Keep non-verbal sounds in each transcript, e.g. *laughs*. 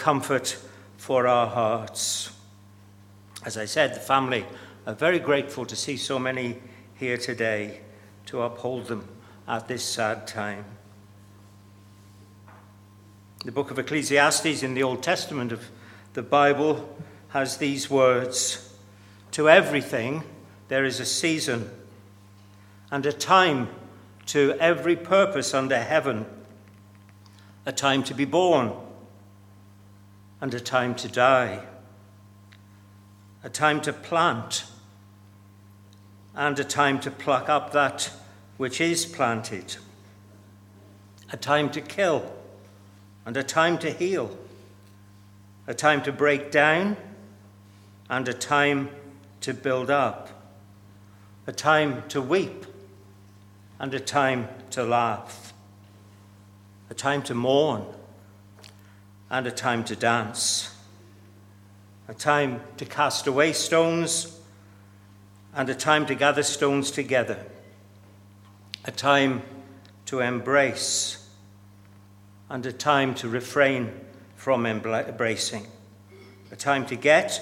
comfort for our hearts. As I said, the family are very grateful to see so many here today to uphold them at this sad time. The book of Ecclesiastes in the Old Testament of the Bible has these words To everything there is a season and a time to every purpose under heaven, a time to be born and a time to die, a time to plant and a time to pluck up that which is planted, a time to kill and a time to heal, a time to break down and a time to build up, a time to weep and a time to laugh, a time to mourn and a time to dance, a time to cast away stones and a time to gather stones together, a time to embrace and a time to refrain from embracing, a time to get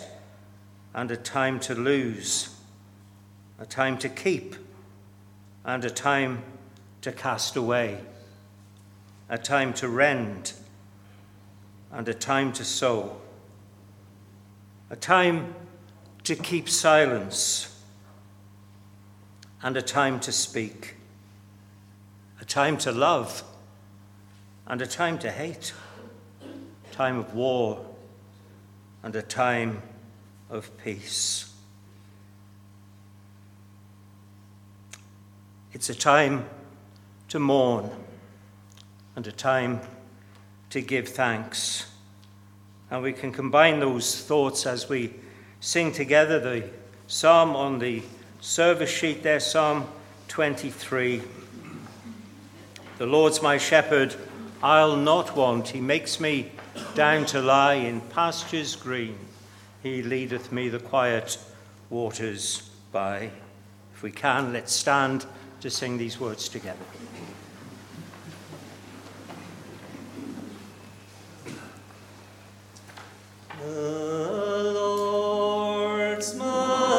and a time to lose, a time to keep and a time to cast away, a time to rend and a time to sow, a time to keep silence and a time to speak, a time to love and a time to hate, a time of war and a time of peace. It's a time to mourn and a time to give thanks. And we can combine those thoughts as we sing together the psalm on the service sheet there, Psalm 23. The Lord's my shepherd, I'll not want. He makes me down to lie in pastures green. He leadeth me the quiet waters by. If we can, let's stand to sing these words together. The Lord's my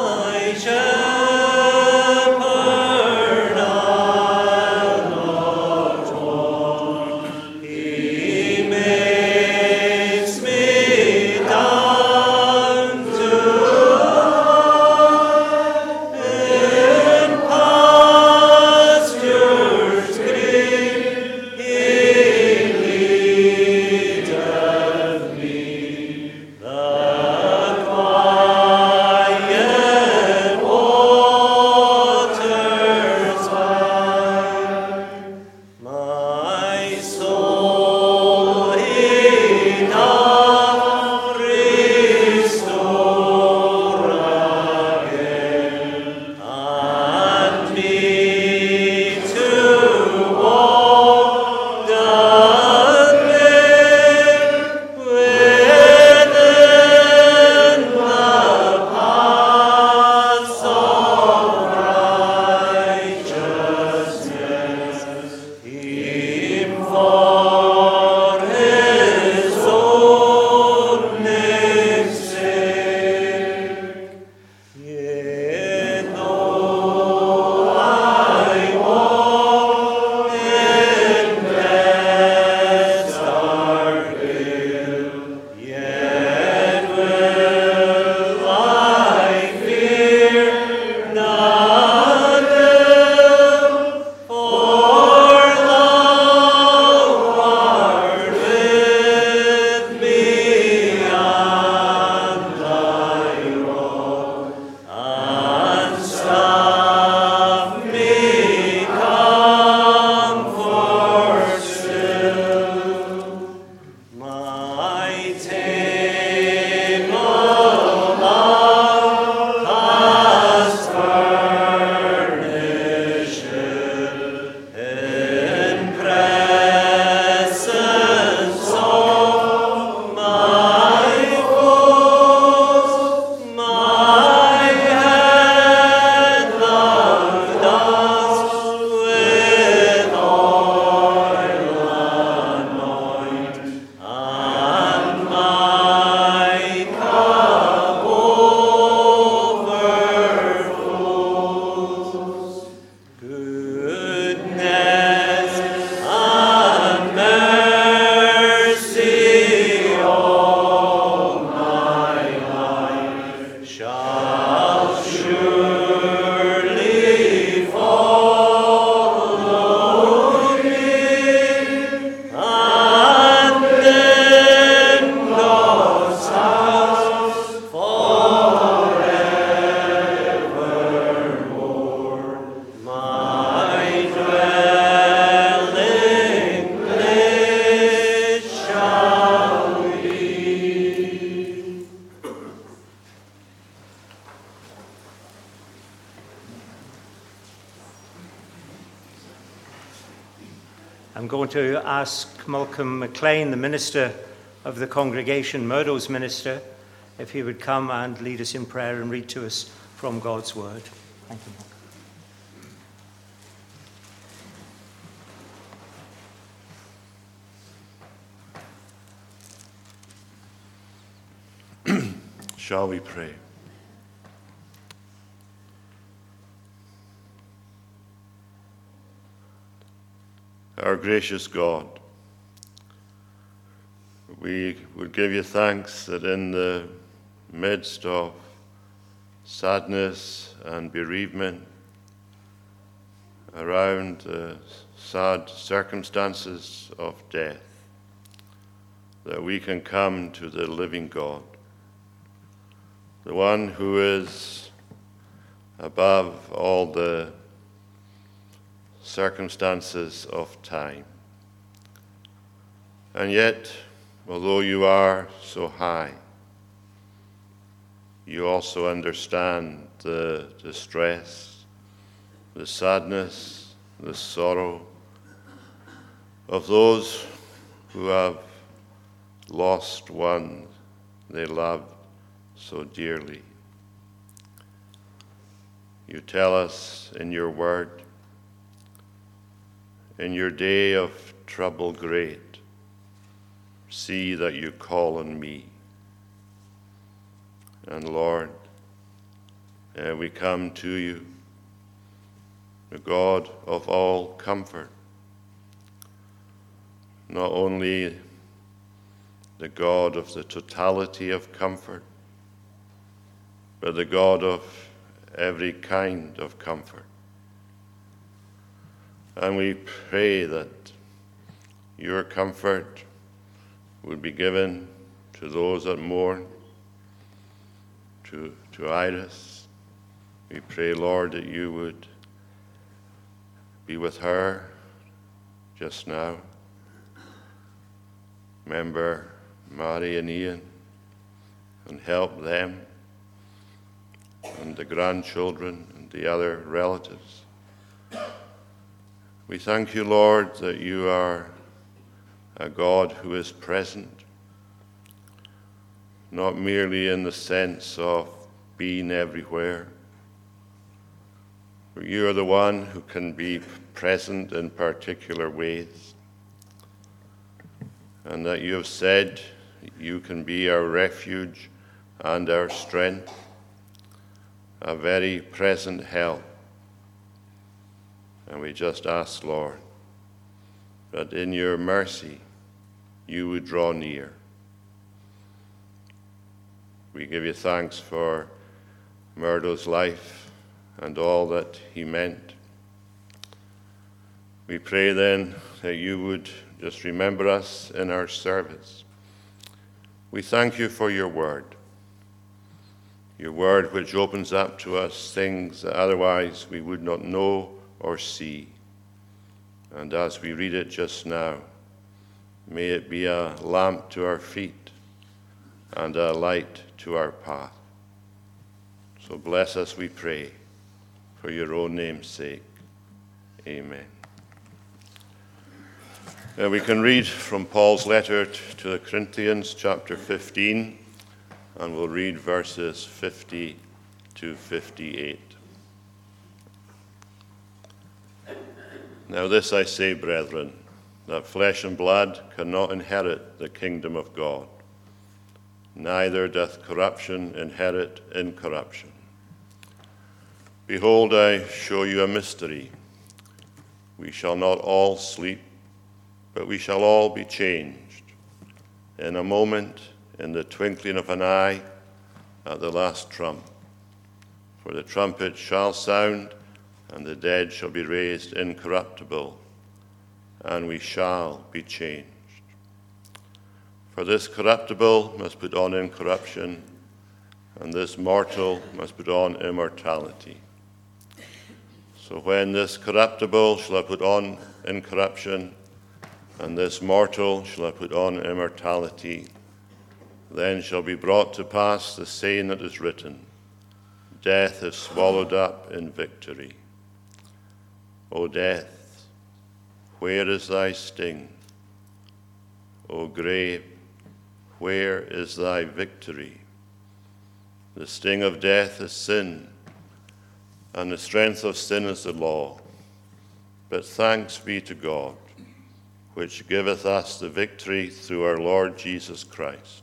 Malcolm McLean, the minister of the congregation, Murdo's minister, if he would come and lead us in prayer and read to us from God's word. Thank you. *clears throat* Shall we pray? Our gracious God, we would give you thanks that in the midst of sadness and bereavement, around the sad circumstances of death, that we can come to the living God, the one who is above all the circumstances of time. And yet, although you are so high, you also understand the distress, the sadness, the sorrow of those who have lost one they loved so dearly. You tell us in your word in your day of trouble great, see that you call on me. And Lord, uh, we come to you, the God of all comfort, not only the God of the totality of comfort, but the God of every kind of comfort. And we pray that your comfort would be given to those that mourn, to, to Iris. We pray, Lord, that you would be with her just now. Remember Mary and Ian and help them and the grandchildren and the other relatives. We thank you, Lord, that you are a God who is present, not merely in the sense of being everywhere, but you are the one who can be present in particular ways, and that you have said you can be our refuge and our strength, a very present help. And we just ask, Lord, that in your mercy you would draw near. We give you thanks for Murdo's life and all that he meant. We pray then that you would just remember us in our service. We thank you for your word, your word which opens up to us things that otherwise we would not know or see. And as we read it just now, may it be a lamp to our feet and a light to our path. So bless us, we pray, for your own name's sake. Amen. Now we can read from Paul's letter to the Corinthians, chapter 15, and we'll read verses 50 to 58. Now, this I say, brethren, that flesh and blood cannot inherit the kingdom of God, neither doth corruption inherit incorruption. Behold, I show you a mystery. We shall not all sleep, but we shall all be changed. In a moment, in the twinkling of an eye, at the last trump. For the trumpet shall sound and the dead shall be raised incorruptible, and we shall be changed. For this corruptible must put on incorruption, and this mortal must put on immortality. So when this corruptible shall have put on incorruption, and this mortal shall have put on immortality, then shall be brought to pass the saying that is written Death is swallowed up in victory. O death, where is thy sting? O grave, where is thy victory? The sting of death is sin, and the strength of sin is the law. But thanks be to God, which giveth us the victory through our Lord Jesus Christ.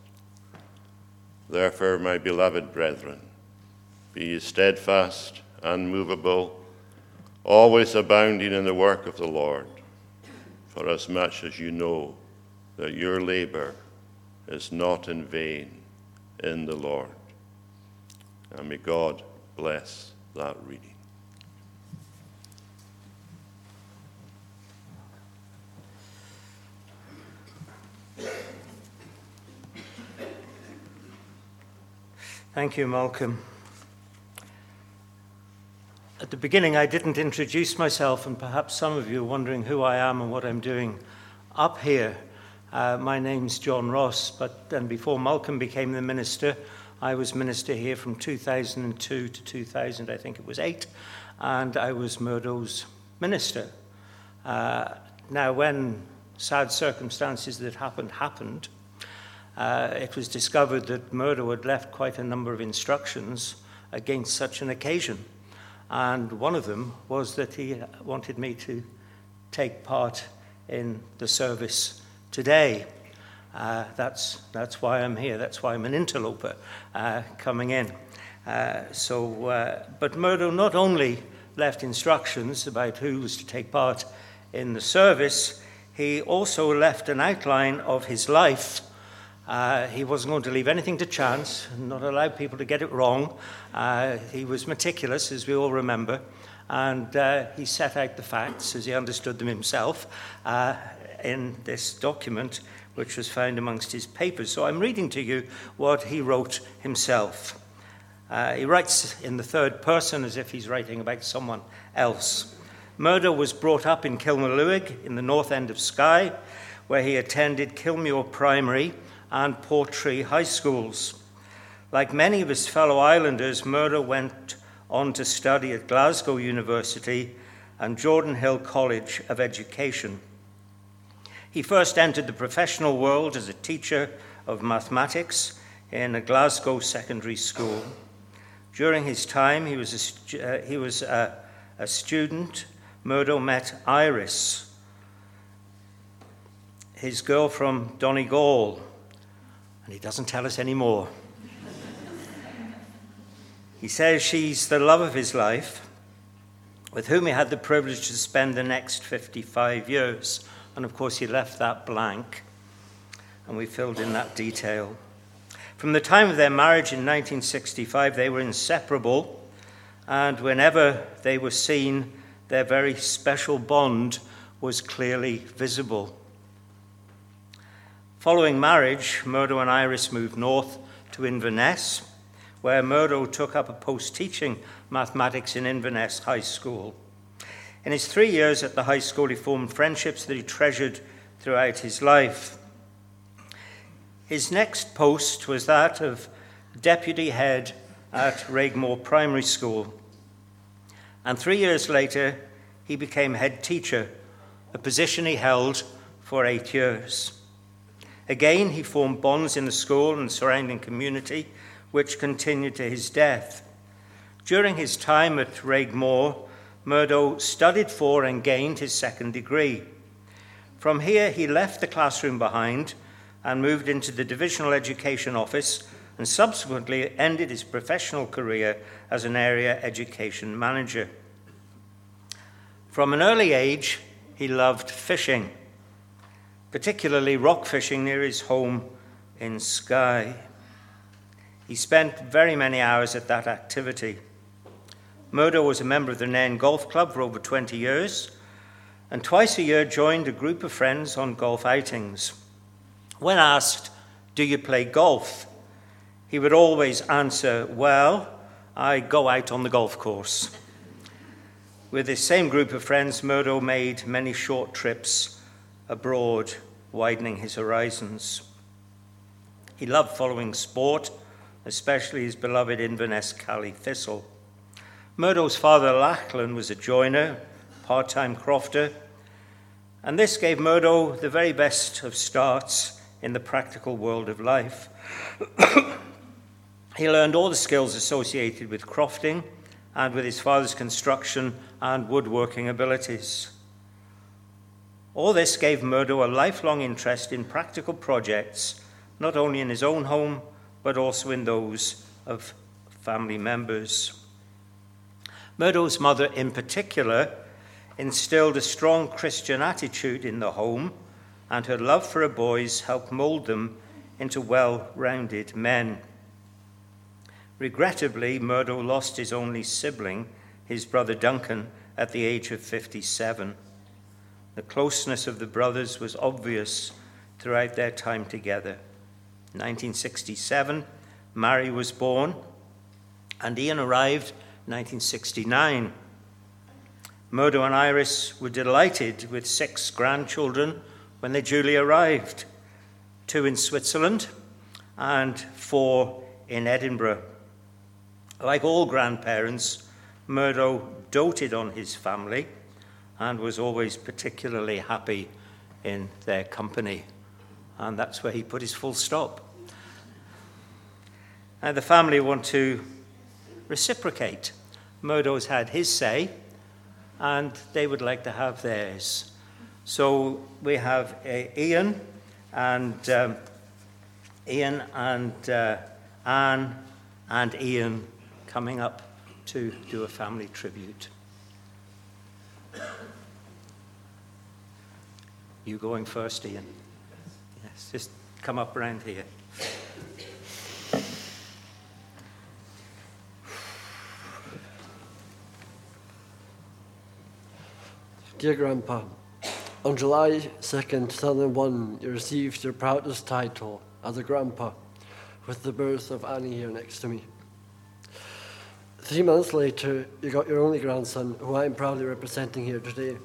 Therefore, my beloved brethren, be ye steadfast, unmovable, always abounding in the work of the Lord, for as much as you know that your labor is not in vain in the Lord. And may God bless that reading. Thank you, Malcolm. At the beginning, I didn't introduce myself, and perhaps some of you are wondering who I am and what I'm doing up here. Uh, my name's John Ross, but then before Malcolm became the minister, I was minister here from 2002 to 2000, I think it was eight, and I was Murdo's minister. Uh, now, when sad circumstances that happened happened, uh, it was discovered that Murdo had left quite a number of instructions against such an occasion. And one of them was that he wanted me to take part in the service today. Uh, that's, that's why I'm here. That's why I'm an interloper uh, coming in. Uh, so, uh, but Murdo not only left instructions about who was to take part in the service, he also left an outline of his life uh, he wasn't going to leave anything to chance, not allow people to get it wrong. Uh, he was meticulous, as we all remember, and uh, he set out the facts as he understood them himself uh, in this document, which was found amongst his papers. So I'm reading to you what he wrote himself. Uh, he writes in the third person as if he's writing about someone else. Murdo was brought up in Kilmaluag in the north end of Skye, where he attended Kilmuir Primary and Portree high schools. Like many of his fellow islanders, Murdo went on to study at Glasgow University and Jordanhill College of Education. He first entered the professional world as a teacher of mathematics in a Glasgow secondary school. During his time, he was a, uh, he was a, a student. Murdo met Iris, his girl from Donegal, and he doesn't tell us any more. he says she's the love of his life, with whom he had the privilege to spend the next 55 years. And of course, he left that blank, and we filled in that detail. From the time of their marriage in 1965, they were inseparable, and whenever they were seen, their very special bond was clearly visible. Following marriage, Murdo and Iris moved north to Inverness, where Murdo took up a post teaching mathematics in Inverness High School. In his three years at the high school, he formed friendships that he treasured throughout his life. His next post was that of deputy head at Raigmore Primary School. And three years later, he became head teacher, a position he held for eight years. Again, he formed bonds in the school and surrounding community, which continued to his death. During his time at Raigmore, Murdo studied for and gained his second degree. From here, he left the classroom behind and moved into the divisional education office and subsequently ended his professional career as an area education manager. From an early age, he loved fishing particularly rock fishing near his home in Skye. He spent very many hours at that activity. Murdo was a member of the Nairn Golf Club for over 20 years and twice a year joined a group of friends on golf outings. When asked, Do you play golf? he would always answer, Well, I go out on the golf course. With this same group of friends, Murdo made many short trips abroad, widening his horizons. He loved following sport, especially his beloved Inverness Caley Thistle. Murdo's father, Lachlan, was a joiner, part time crofter, And this gave Murdo the very best of starts in the practical world of life. *coughs* he learned all the skills associated with crofting and with his father's construction and woodworking abilities. All this gave Murdo a lifelong interest in practical projects, not only in his own home, but also in those of family members. Murdo's mother, in particular, instilled a strong Christian attitude in the home, and her love for her boys helped mold them into well rounded men. Regrettably, Murdo lost his only sibling, his brother Duncan, at the age of 57. The closeness of the brothers was obvious throughout their time together. In 1967, Mary was born, and Ian arrived in 1969. Murdo and Iris were delighted with six grandchildren when they duly arrived two in Switzerland and four in Edinburgh. Like all grandparents, Murdo doted on his family and was always particularly happy in their company. And that's where he put his full stop. And the family want to reciprocate. Murdo's had his say, and they would like to have theirs. So we have uh, Ian and um, Ian and uh, Anne and Ian coming up to do a family tribute. You going first, Ian? Yes, just come up around here. Dear Grandpa, on July 2nd, 2001, you received your proudest title as a grandpa with the birth of Annie here next to me. Three months later, you got your only grandson, who I am proudly representing here today.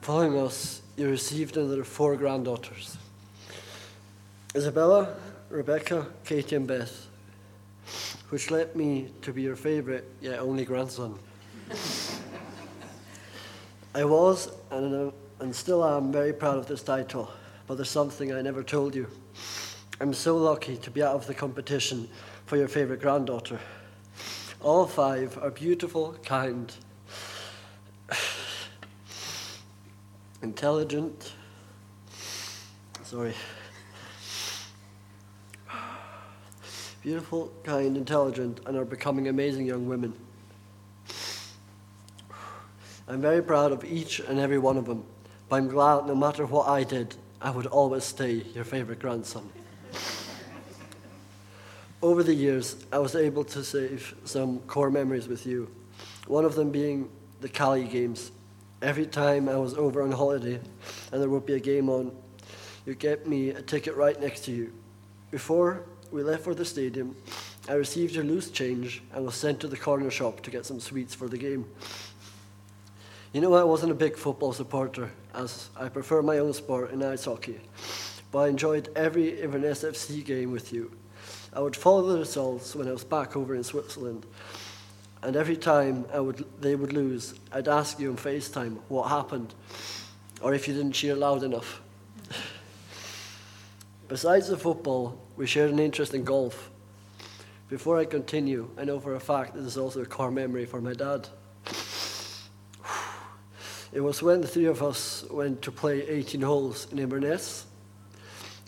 Following us, you received another four granddaughters Isabella, Rebecca, Katie, and Beth, which led me to be your favourite yet only grandson. I was and, and still am very proud of this title, but there's something I never told you. I'm so lucky to be out of the competition for your favourite granddaughter. All five are beautiful, kind, intelligent, sorry, beautiful, kind, intelligent, and are becoming amazing young women. I'm very proud of each and every one of them, but I'm glad no matter what I did, I would always stay your favourite grandson. Over the years, I was able to save some core memories with you, one of them being the Caley games Every time I was over on holiday and there would be a game on, you get me a ticket right next to you. Before we left for the stadium, I received your loose change and was sent to the corner shop to get some sweets for the game. You know, I wasn't a big football supporter, as I prefer my own sport in ice hockey, but I enjoyed every Inverness FC game with you. I would follow the results when I was back over in Switzerland and every time I would, they would lose, I'd ask you on FaceTime what happened, or if you didn't cheer loud enough. Besides the football, we shared an interest in golf. Before I continue, I know for a fact this is also a core memory for my dad. It was when the three of us went to play 18 holes in Inverness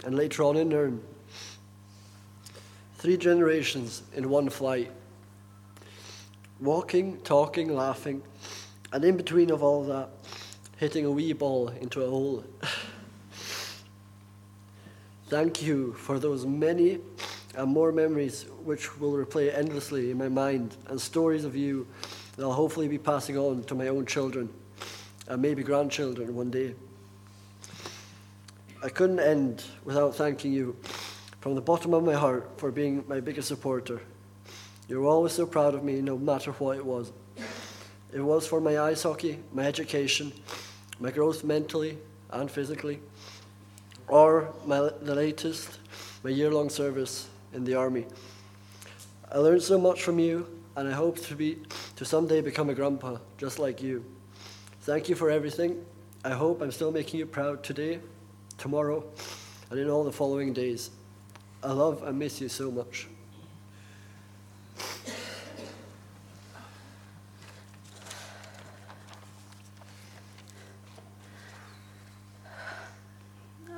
and later on in Nairn. Three generations in one flight walking, talking, laughing, and in between of all that, hitting a wee ball into a hole. *laughs* Thank you for those many and more memories which will replay endlessly in my mind and stories of you that I'll hopefully be passing on to my own children and maybe grandchildren one day. I couldn't end without thanking you from the bottom of my heart for being my biggest supporter you were always so proud of me, no matter what it was. It was for my ice hockey, my education, my growth mentally and physically, or my, the latest, my year long service in the army. I learned so much from you, and I hope to, be, to someday become a grandpa just like you. Thank you for everything. I hope I'm still making you proud today, tomorrow, and in all the following days. I love and miss you so much.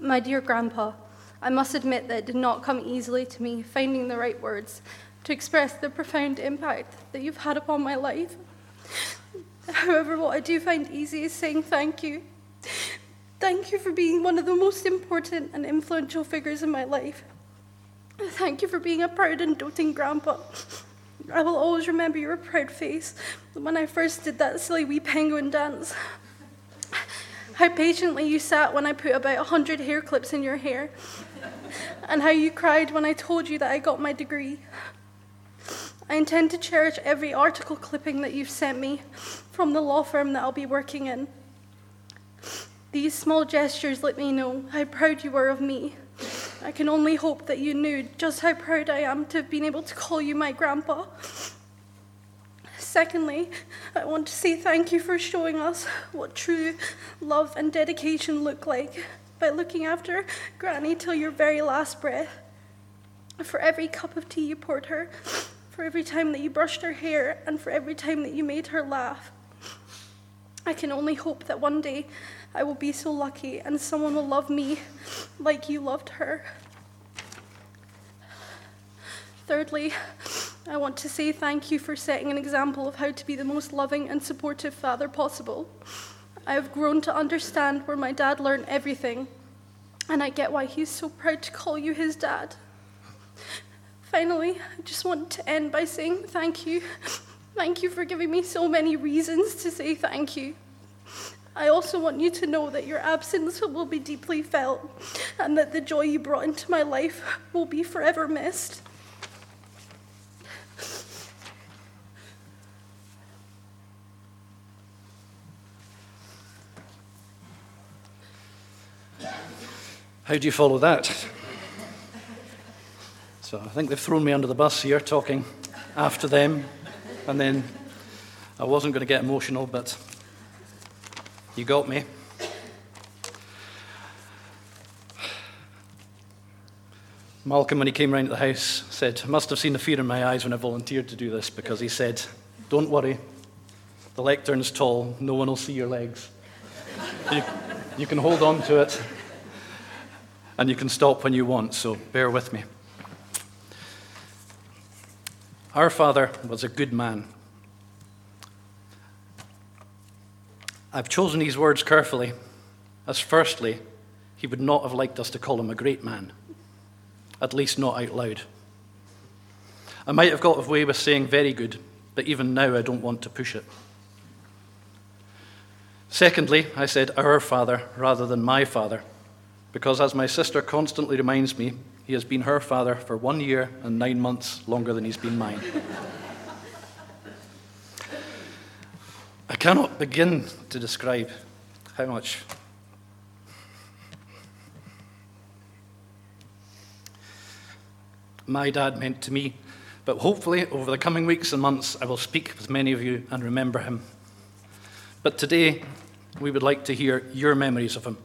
My dear Grandpa, I must admit that it did not come easily to me finding the right words to express the profound impact that you've had upon my life. However, what I do find easy is saying thank you. Thank you for being one of the most important and influential figures in my life. Thank you for being a proud and doting grandpa. I will always remember your proud face when I first did that silly wee penguin dance. How patiently you sat when I put about a hundred hair clips in your hair, and how you cried when I told you that I got my degree. I intend to cherish every article clipping that you've sent me from the law firm that I'll be working in. These small gestures let me know how proud you were of me. I can only hope that you knew just how proud I am to have been able to call you my grandpa. Secondly, I want to say thank you for showing us what true love and dedication look like by looking after Granny till your very last breath. For every cup of tea you poured her, for every time that you brushed her hair, and for every time that you made her laugh. I can only hope that one day I will be so lucky and someone will love me like you loved her. Thirdly, I want to say thank you for setting an example of how to be the most loving and supportive father possible. I have grown to understand where my dad learned everything, and I get why he's so proud to call you his dad. Finally, I just want to end by saying thank you. Thank you for giving me so many reasons to say thank you. I also want you to know that your absence will be deeply felt and that the joy you brought into my life will be forever missed. How do you follow that? So I think they've thrown me under the bus here talking after them, and then I wasn't going to get emotional, but you got me. Malcolm, when he came round to the house, said, must have seen the fear in my eyes when I volunteered to do this because he said, Don't worry, the lectern's tall, no one will see your legs. You, you can hold on to it and you can stop when you want, so bear with me. Our father was a good man. I've chosen these words carefully, as firstly, he would not have liked us to call him a great man, at least not out loud. I might have got away with saying very good, but even now I don't want to push it. Secondly, I said our father rather than my father, because as my sister constantly reminds me, he has been her father for one year and nine months longer than he's been mine. I cannot begin to describe how much my dad meant to me, but hopefully over the coming weeks and months I will speak with many of you and remember him. But today we would like to hear your memories of him.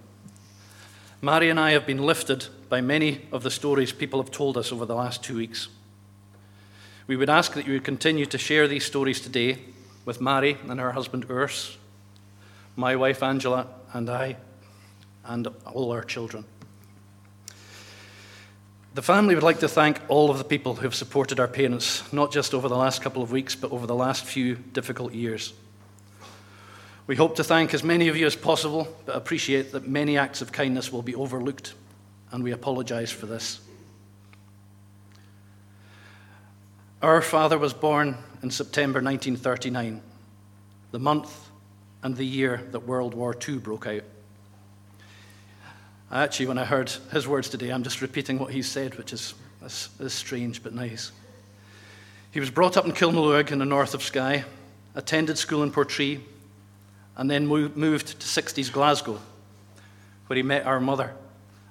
Mary and I have been lifted by many of the stories people have told us over the last two weeks. We would ask that you continue to share these stories today with Mary and her husband Urs, my wife Angela, and I, and all our children. The family would like to thank all of the people who have supported our parents, not just over the last couple of weeks, but over the last few difficult years. We hope to thank as many of you as possible, but appreciate that many acts of kindness will be overlooked, and we apologize for this. Our father was born in September 1939, the month and the year that World War II broke out. Actually, when I heard his words today, I'm just repeating what he said, which is, is, is strange but nice. He was brought up in Kilmaluag in the north of Skye, attended school in Portree, and then moved to 60s Glasgow, where he met our mother,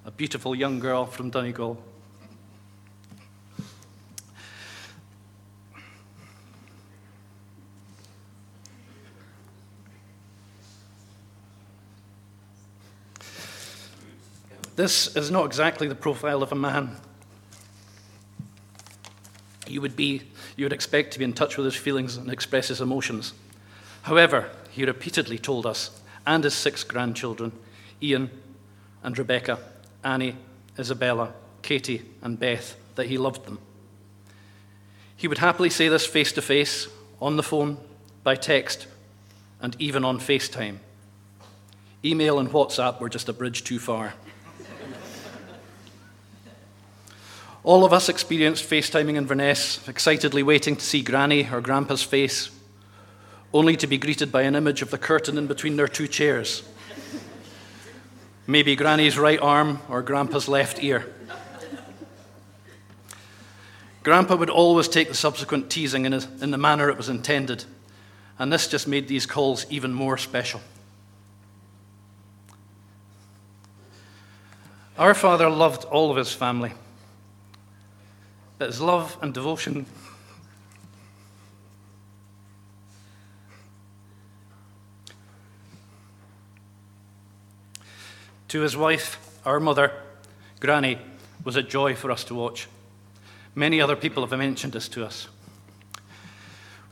a beautiful young girl from Donegal. This is not exactly the profile of a man you would be you would expect to be in touch with his feelings and express his emotions. However, he repeatedly told us and his six grandchildren, Ian and Rebecca, Annie, Isabella, Katie, and Beth, that he loved them. He would happily say this face to face, on the phone, by text, and even on FaceTime. Email and WhatsApp were just a bridge too far. All of us experienced FaceTiming Inverness, excitedly waiting to see Granny or Grandpa's face, only to be greeted by an image of the curtain in between their two chairs. Maybe Granny's right arm or Grandpa's left ear. Grandpa would always take the subsequent teasing in, his, in the manner it was intended, and this just made these calls even more special. Our father loved all of his family, but his love and devotion to his wife, our mother, Granny, was a joy for us to watch. Many other people have mentioned this to us.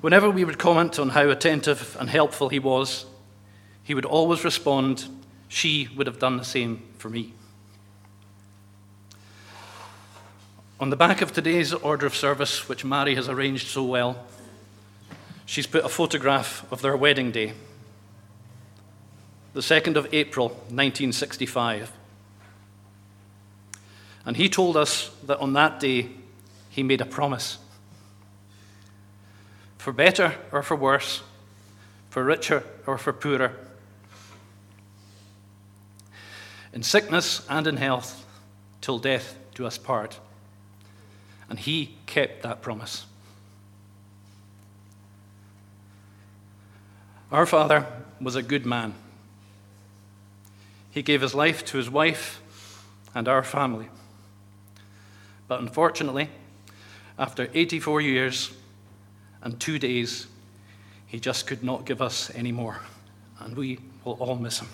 Whenever we would comment on how attentive and helpful he was, he would always respond, She would have done the same for me. On the back of today's order of service, which Mary has arranged so well, she's put a photograph of their wedding day, the 2nd of April, 1965. And he told us that on that day, he made a promise. For better or for worse, for richer or for poorer, in sickness and in health, till death do us part. And he kept that promise. Our father was a good man. He gave his life to his wife and our family. But unfortunately, after 84 years and two days, he just could not give us any more, and we will all miss him.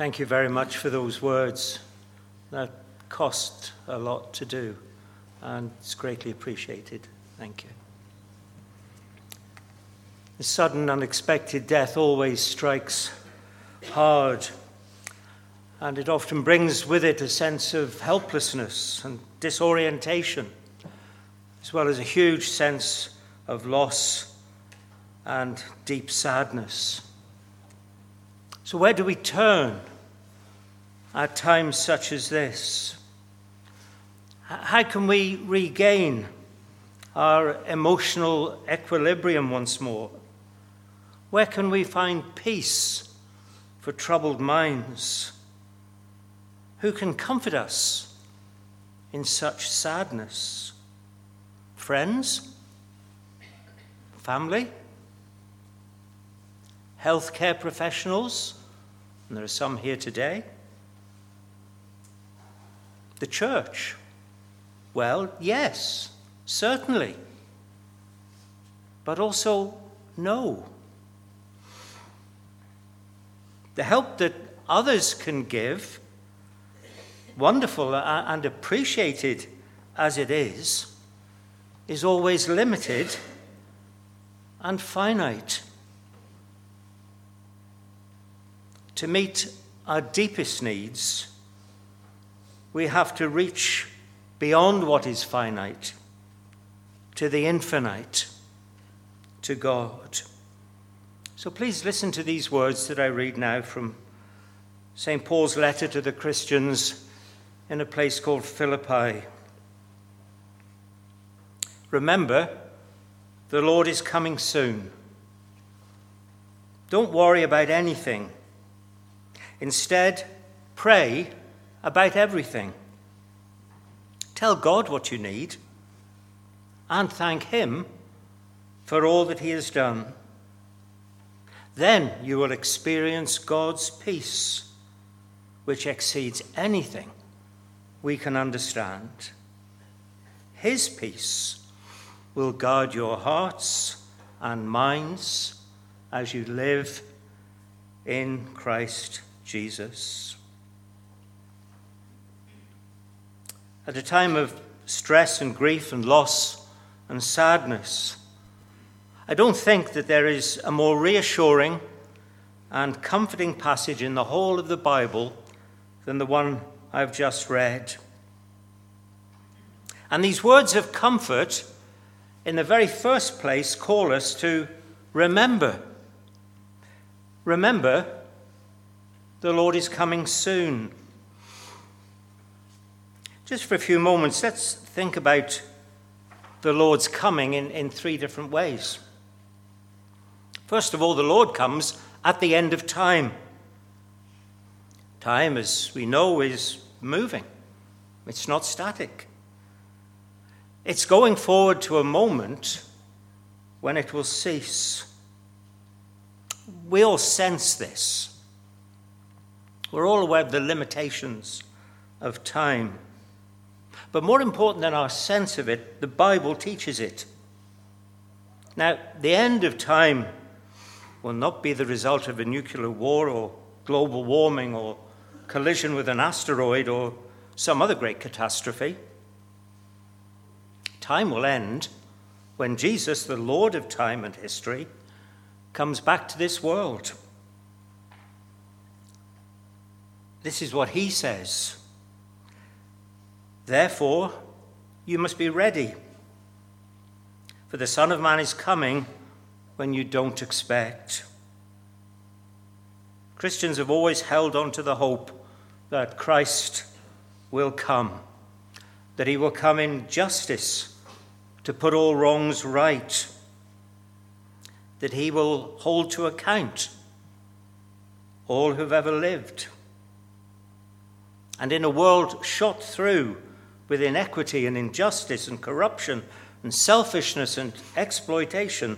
Thank you very much for those words. That cost a lot to do, and it's greatly appreciated. Thank you. The sudden, unexpected death always strikes hard, and it often brings with it a sense of helplessness and disorientation, as well as a huge sense of loss and deep sadness. So, where do we turn at times such as this? How can we regain our emotional equilibrium once more? Where can we find peace for troubled minds? Who can comfort us in such sadness? Friends? Family? Healthcare professionals? And there are some here today. The church? Well, yes, certainly. But also, no. The help that others can give, wonderful and appreciated as it is, is always limited and finite. To meet our deepest needs, we have to reach beyond what is finite to the infinite, to God. So please listen to these words that I read now from St. Paul's letter to the Christians in a place called Philippi. Remember, the Lord is coming soon. Don't worry about anything. Instead, pray about everything. Tell God what you need and thank Him for all that He has done. then you will experience God's peace, which exceeds anything we can understand. His peace will guard your hearts and minds as you live in Christ Jesus. At a time of stress and grief and loss and sadness, I don't think that there is a more reassuring and comforting passage in the whole of the Bible than the one I've just read. And these words of comfort, in the very first place, call us to remember. Remember, the Lord is coming soon. Just for a few moments, let's think about the Lord's coming in, in three different ways. First of all, the Lord comes at the end of time. Time, as we know, is moving, it's not static. It's going forward to a moment when it will cease. We all sense this. We're all aware of the limitations of time. But more important than our sense of it, the Bible teaches it. Now, the end of time will not be the result of a nuclear war or global warming or collision with an asteroid or some other great catastrophe. Time will end when Jesus, the Lord of time and history, comes back to this world. This is what he says. Therefore, you must be ready, for the Son of Man is coming when you don't expect. Christians have always held on to the hope that Christ will come, that he will come in justice to put all wrongs right, that he will hold to account all who've ever lived. And in a world shot through with inequity and injustice and corruption and selfishness and exploitation,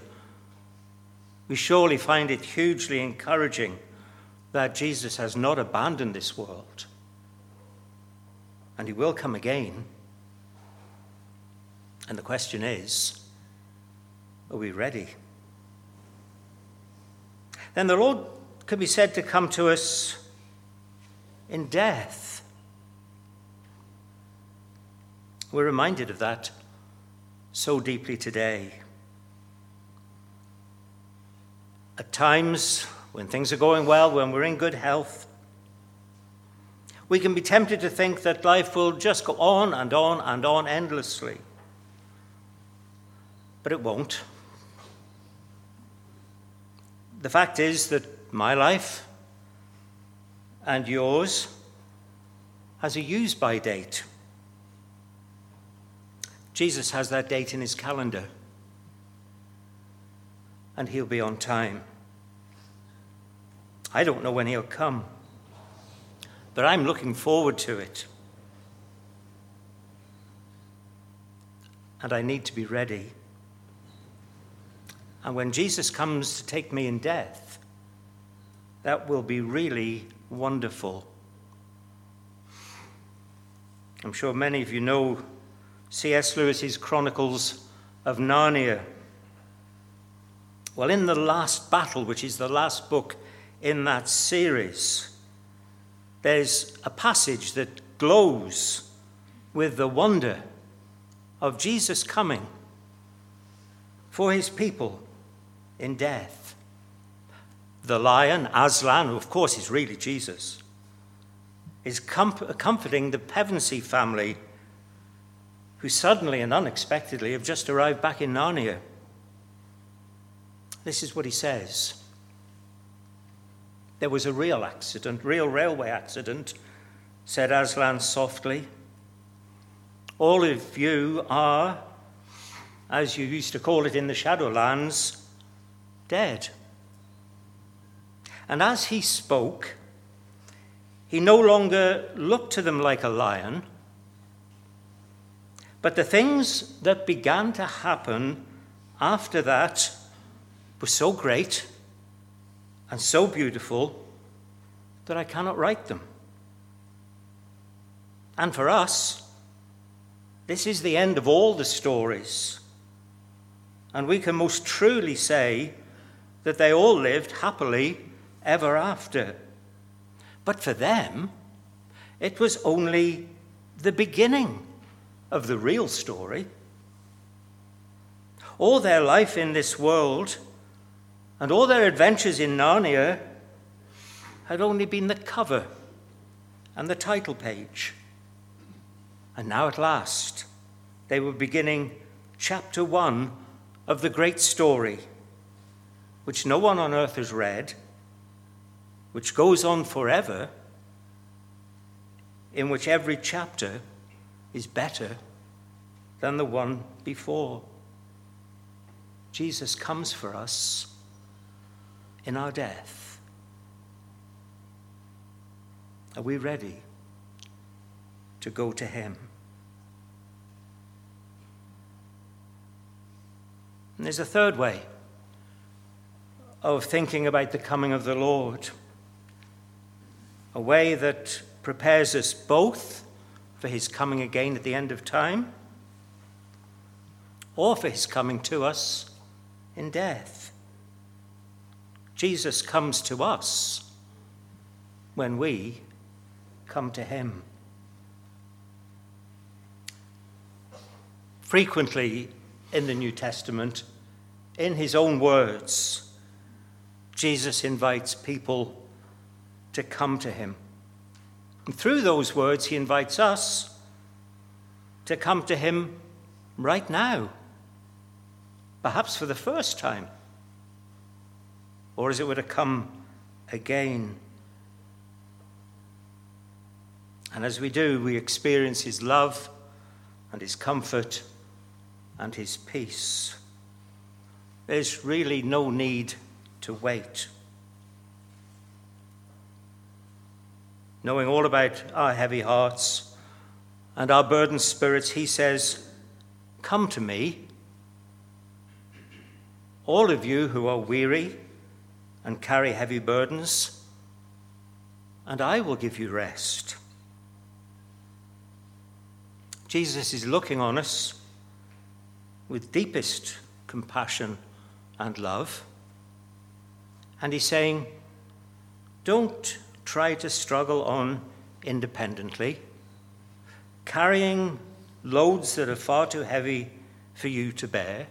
we surely find it hugely encouraging that Jesus has not abandoned this world. And he will come again. And the question is are we ready? Then the Lord could be said to come to us in death. We're reminded of that so deeply today. At times, when things are going well, when we're in good health, we can be tempted to think that life will just go on and on and on endlessly. But it won't. The fact is that my life and yours has a use by date. Jesus has that date in his calendar, and he'll be on time. I don't know when he'll come, but I'm looking forward to it. And I need to be ready. And when Jesus comes to take me in death, that will be really wonderful. I'm sure many of you know C.S. Lewis's Chronicles of Narnia. Well, in the last battle, which is the last book in that series, there's a passage that glows with the wonder of Jesus coming for his people in death. The lion, Aslan, who of course is really Jesus, is comforting the Pevensey family who suddenly and unexpectedly have just arrived back in Narnia. This is what he says there was a real accident, real railway accident, said Aslan softly. All of you are, as you used to call it in the Shadowlands, dead. And as he spoke, he no longer looked to them like a lion, but the things that began to happen after that were so great and so beautiful that I cannot write them. And for us, this is the end of all the stories. And we can most truly say that they all lived happily ever after. But for them, it was only the beginning of the real story. All their life in this world and all their adventures in Narnia had only been the cover and the title page. And now, at last, they were beginning chapter one of the great story, which no one on earth has read, which goes on forever, in which every chapter is better than the one before. Jesus comes for us in our death. Are we ready to go to Him? And there's a third way of thinking about the coming of the Lord, a way that prepares us both for His coming again at the end of time or for His coming to us in death. Jesus comes to us when we come to him. Frequently in the New Testament, in his own words, Jesus invites people to come to him. And through those words, he invites us to come to him right now, perhaps for the first time, or as it were to come again. And as we do, we experience His love and His comfort and His peace. There's really no need to wait. Knowing all about our heavy hearts and our burdened spirits, He says, Come to me, all of you who are weary and carry heavy burdens, and I will give you rest. Jesus is looking on us with deepest compassion and love. And he's saying, Don't try to struggle on independently, carrying loads that are far too heavy for you to bear.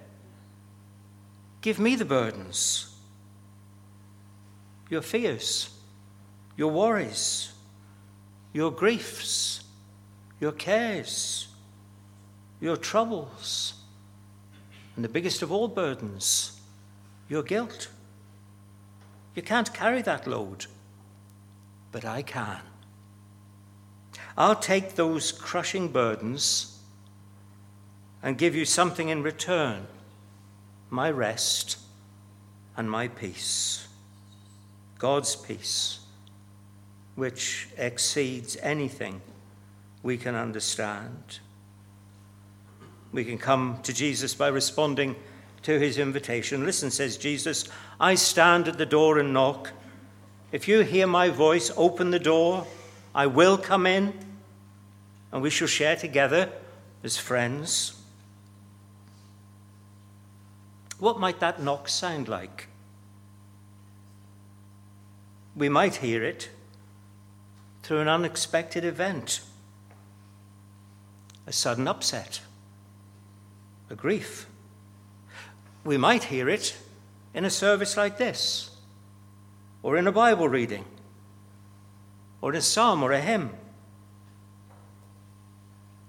Give me the burdens, your fears, your worries, your griefs, your cares your troubles, and the biggest of all burdens, your guilt. You can't carry that load, but I can. I'll take those crushing burdens and give you something in return my rest and my peace. God's peace, which exceeds anything we can understand. We can come to Jesus by responding to his invitation. Listen, says Jesus, I stand at the door and knock. If you hear my voice, open the door. I will come in, and we shall share together as friends. What might that knock sound like? We might hear it through an unexpected event, a sudden upset a grief. We might hear it in a service like this, or in a Bible reading, or in a psalm or a hymn.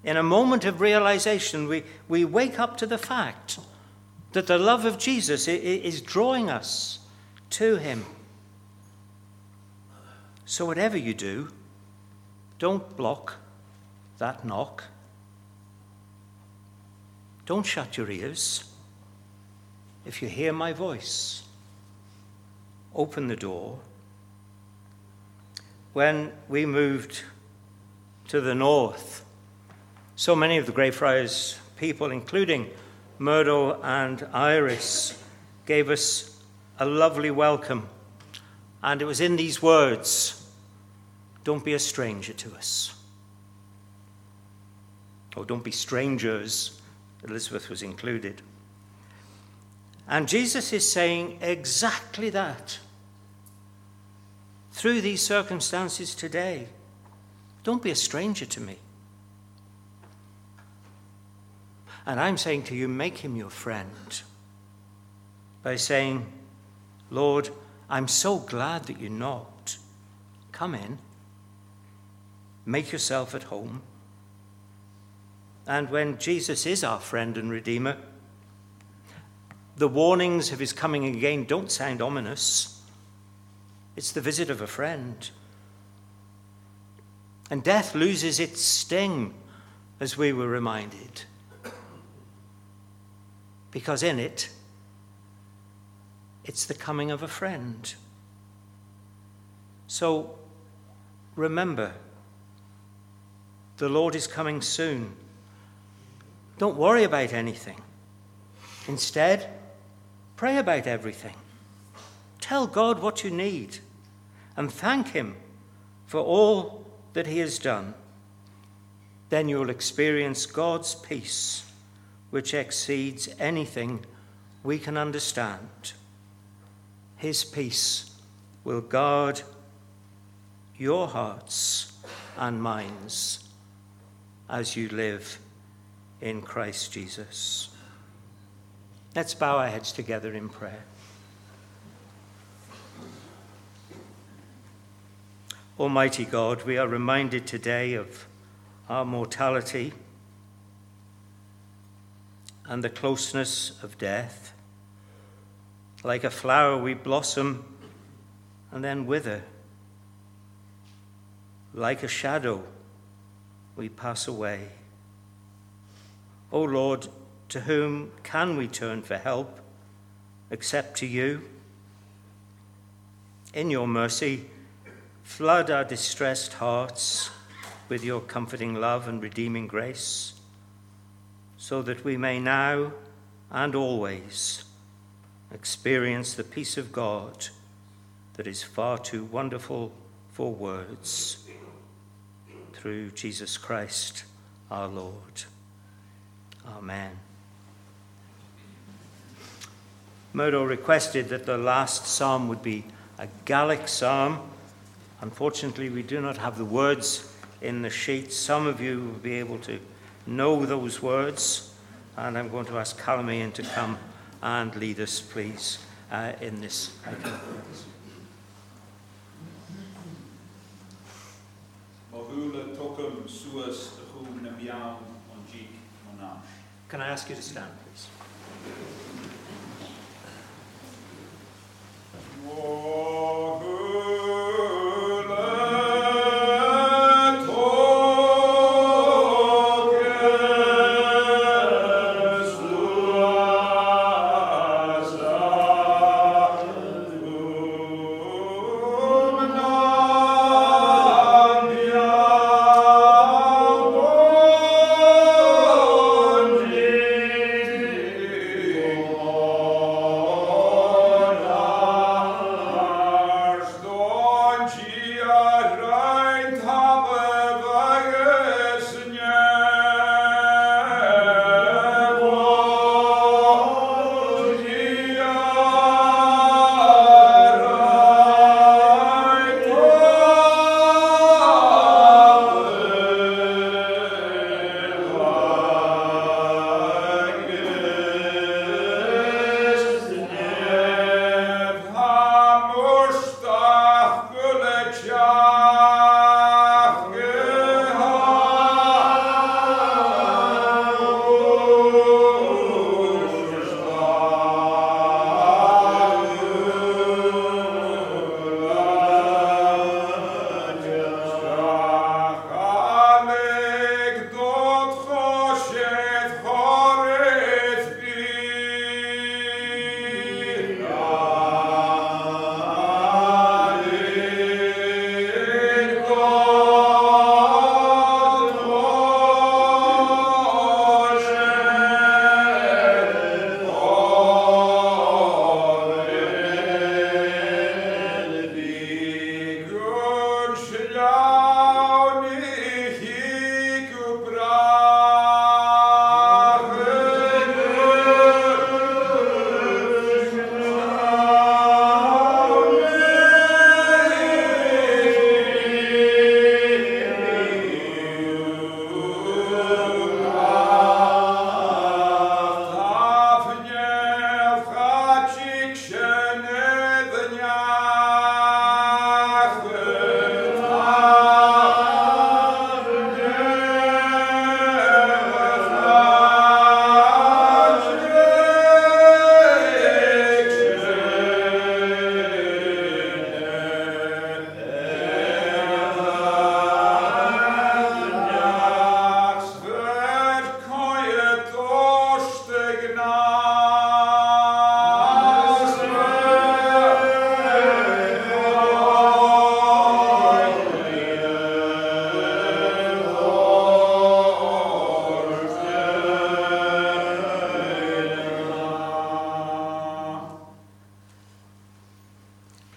In a moment of realization, we, we wake up to the fact that the love of Jesus is drawing us to Him. So, whatever you do, don't block that knock. Don't shut your ears. If you hear my voice, open the door. When we moved to the north, so many of the Greyfriars people, including Murdo and Iris, gave us a lovely welcome And it was in these words Don't be a stranger to us. Oh, don't be strangers. Elizabeth was included. And Jesus is saying exactly that through these circumstances today. Don't be a stranger to me. And I'm saying to you, make him your friend by saying, Lord, I'm so glad that you knocked. Come in. Make yourself at home. And when Jesus is our friend and Redeemer, the warnings of his coming again don't sound ominous. It's the visit of a friend. And death loses its sting, as we were reminded because in it, it's the coming of a friend. So remember, the Lord is coming soon. Don't worry about anything. Instead, pray about everything. Tell God what you need and thank Him for all that He has done. Then you'll experience God's peace which exceeds anything we can understand. His peace will guard your hearts and minds as you live in Christ Jesus. Let's bow our heads together in prayer. Almighty God, we are reminded today of our mortality and the closeness of death. Like a flower, we blossom and then wither. Like a shadow, we pass away. O oh Lord, to whom can we turn for help except to you? In your mercy, flood our distressed hearts with your comforting love and redeeming grace so that we may now and always experience the peace of God that is far too wonderful for words. Through Jesus Christ our Lord. Amen. Murdo requested that the last psalm would be a Gaelic psalm. Unfortunately, we do not have the words in the sheet. Some of you will be able to know those words. And I'm going to ask Callum Ian to come and lead us, please, uh, in this. Can I ask you to stand, please? Whoa.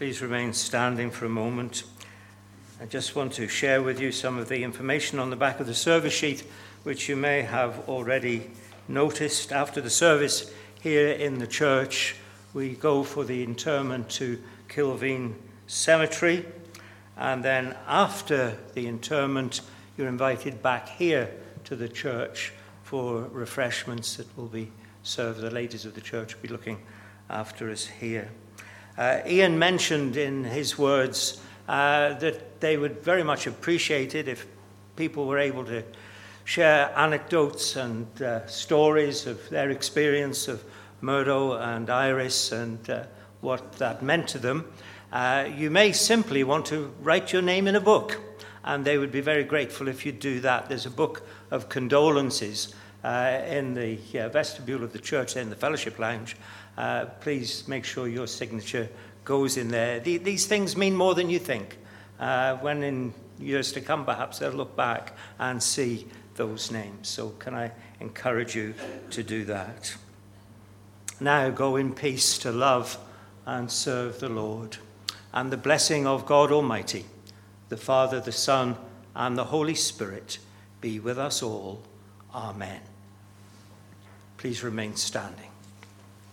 Please remain standing for a moment. I just want to share with you some of the information on the back of the service sheet, which you may have already noticed. After the service here in the church, we go for the interment to Kilveen Cemetery. And then after the interment, you're invited back here to the church for refreshments that will be served. The ladies of the church will be looking after us here. Uh, Ian mentioned in his words uh, that they would very much appreciate it if people were able to share anecdotes and uh, stories of their experience of Murdo and Iris and uh, what that meant to them. Uh, you may simply want to write your name in a book, and they would be very grateful if you do that. There's a book of condolences uh, in the vestibule of the church, in the fellowship lounge. Uh, please make sure your signature goes in there. The, these things mean more than you think. Uh, when in years to come, perhaps they'll look back and see those names. So, can I encourage you to do that? Now, go in peace to love and serve the Lord. And the blessing of God Almighty, the Father, the Son, and the Holy Spirit be with us all. Amen. Please remain standing.